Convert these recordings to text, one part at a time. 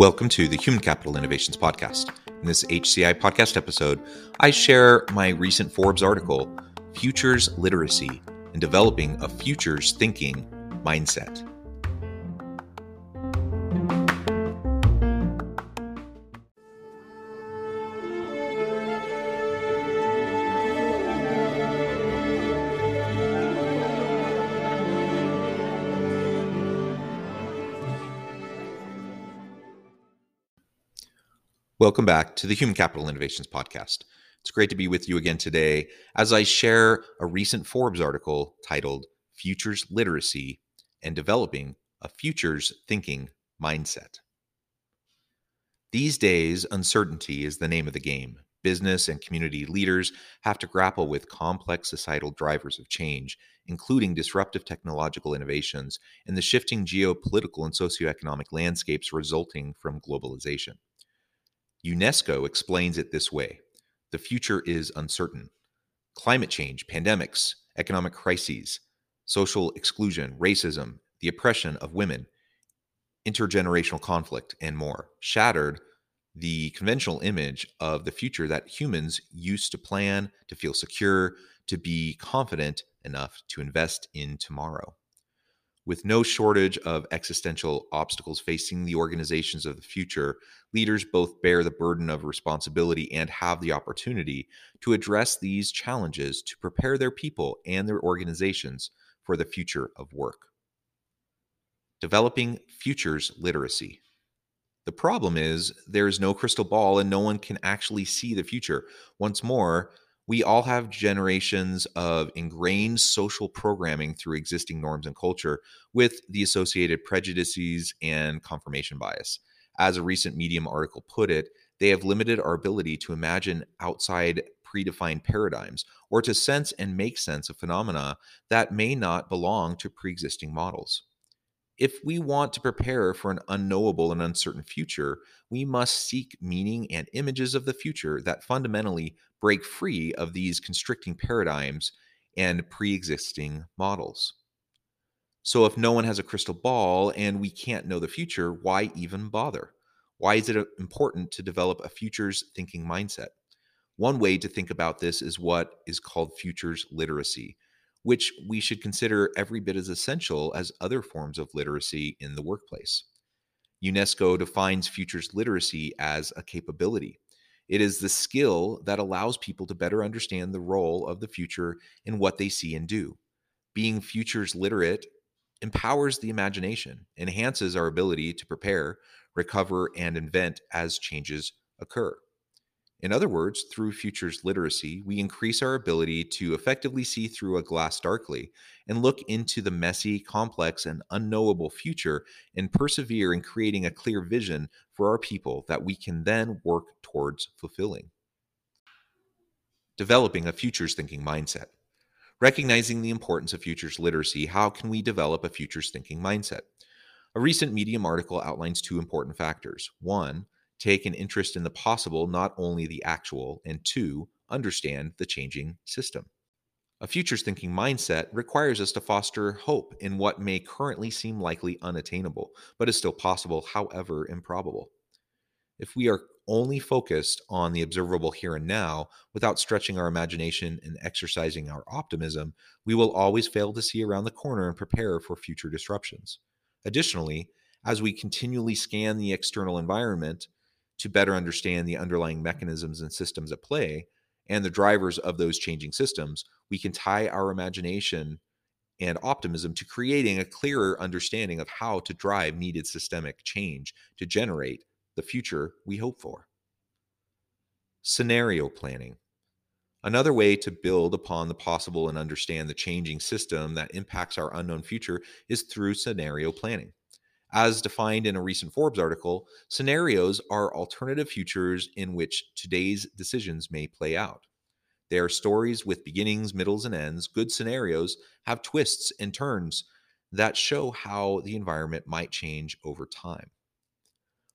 Welcome to the Human Capital Innovations Podcast. In this HCI podcast episode, I share my recent Forbes article, Futures Literacy and Developing a Futures Thinking Mindset. Welcome back to the Human Capital Innovations Podcast. It's great to be with you again today as I share a recent Forbes article titled Futures Literacy and Developing a Futures Thinking Mindset. These days, uncertainty is the name of the game. Business and community leaders have to grapple with complex societal drivers of change, including disruptive technological innovations and the shifting geopolitical and socioeconomic landscapes resulting from globalization. UNESCO explains it this way the future is uncertain. Climate change, pandemics, economic crises, social exclusion, racism, the oppression of women, intergenerational conflict, and more shattered the conventional image of the future that humans used to plan, to feel secure, to be confident enough to invest in tomorrow. With no shortage of existential obstacles facing the organizations of the future, leaders both bear the burden of responsibility and have the opportunity to address these challenges to prepare their people and their organizations for the future of work. Developing futures literacy. The problem is there is no crystal ball and no one can actually see the future. Once more, we all have generations of ingrained social programming through existing norms and culture with the associated prejudices and confirmation bias. As a recent Medium article put it, they have limited our ability to imagine outside predefined paradigms or to sense and make sense of phenomena that may not belong to pre existing models. If we want to prepare for an unknowable and uncertain future, we must seek meaning and images of the future that fundamentally break free of these constricting paradigms and pre existing models. So, if no one has a crystal ball and we can't know the future, why even bother? Why is it uh, important to develop a futures thinking mindset? One way to think about this is what is called futures literacy, which we should consider every bit as essential as other forms of literacy in the workplace. UNESCO defines futures literacy as a capability. It is the skill that allows people to better understand the role of the future in what they see and do. Being futures literate empowers the imagination, enhances our ability to prepare, recover, and invent as changes occur. In other words, through futures literacy, we increase our ability to effectively see through a glass darkly and look into the messy, complex, and unknowable future and persevere in creating a clear vision for our people that we can then work towards fulfilling. Developing a futures thinking mindset. Recognizing the importance of futures literacy, how can we develop a futures thinking mindset? A recent Medium article outlines two important factors. One, take an interest in the possible, not only the actual, and two, understand the changing system. A futures thinking mindset requires us to foster hope in what may currently seem likely unattainable, but is still possible, however improbable. If we are only focused on the observable here and now without stretching our imagination and exercising our optimism, we will always fail to see around the corner and prepare for future disruptions. Additionally, as we continually scan the external environment, to better understand the underlying mechanisms and systems at play and the drivers of those changing systems, we can tie our imagination and optimism to creating a clearer understanding of how to drive needed systemic change to generate the future we hope for. Scenario planning. Another way to build upon the possible and understand the changing system that impacts our unknown future is through scenario planning. As defined in a recent Forbes article, scenarios are alternative futures in which today's decisions may play out. They are stories with beginnings, middles, and ends. Good scenarios have twists and turns that show how the environment might change over time.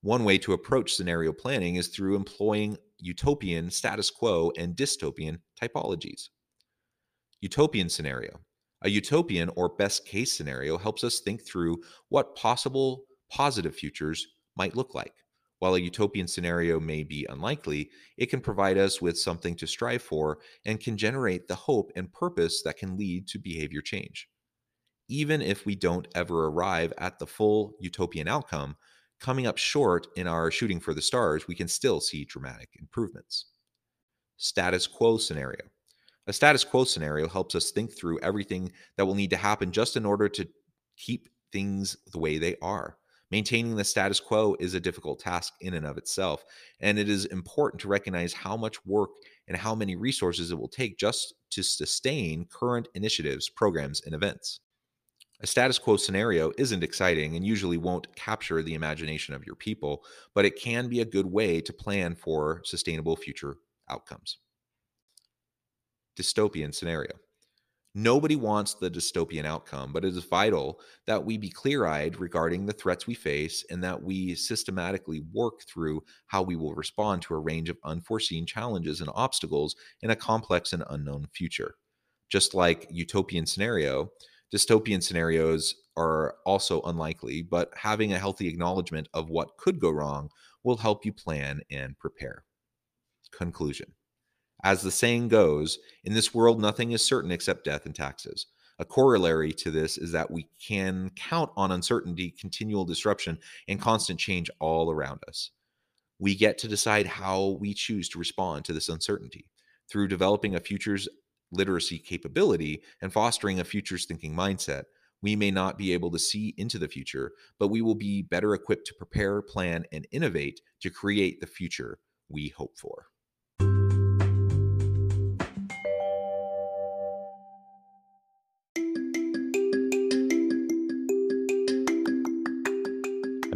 One way to approach scenario planning is through employing utopian, status quo, and dystopian typologies. Utopian scenario. A utopian or best case scenario helps us think through what possible positive futures might look like. While a utopian scenario may be unlikely, it can provide us with something to strive for and can generate the hope and purpose that can lead to behavior change. Even if we don't ever arrive at the full utopian outcome, coming up short in our shooting for the stars, we can still see dramatic improvements. Status quo scenario. A status quo scenario helps us think through everything that will need to happen just in order to keep things the way they are. Maintaining the status quo is a difficult task in and of itself, and it is important to recognize how much work and how many resources it will take just to sustain current initiatives, programs, and events. A status quo scenario isn't exciting and usually won't capture the imagination of your people, but it can be a good way to plan for sustainable future outcomes. Dystopian scenario. Nobody wants the dystopian outcome, but it is vital that we be clear eyed regarding the threats we face and that we systematically work through how we will respond to a range of unforeseen challenges and obstacles in a complex and unknown future. Just like utopian scenario, dystopian scenarios are also unlikely, but having a healthy acknowledgement of what could go wrong will help you plan and prepare. Conclusion As the saying goes, in this world, nothing is certain except death and taxes. A corollary to this is that we can count on uncertainty, continual disruption, and constant change all around us. We get to decide how we choose to respond to this uncertainty. Through developing a futures literacy capability and fostering a futures thinking mindset, we may not be able to see into the future, but we will be better equipped to prepare, plan, and innovate to create the future we hope for.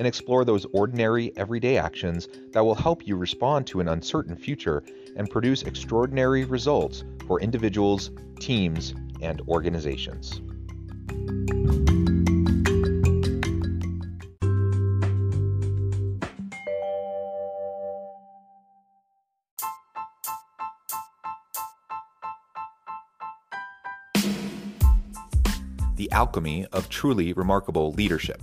and explore those ordinary, everyday actions that will help you respond to an uncertain future and produce extraordinary results for individuals, teams, and organizations. The Alchemy of Truly Remarkable Leadership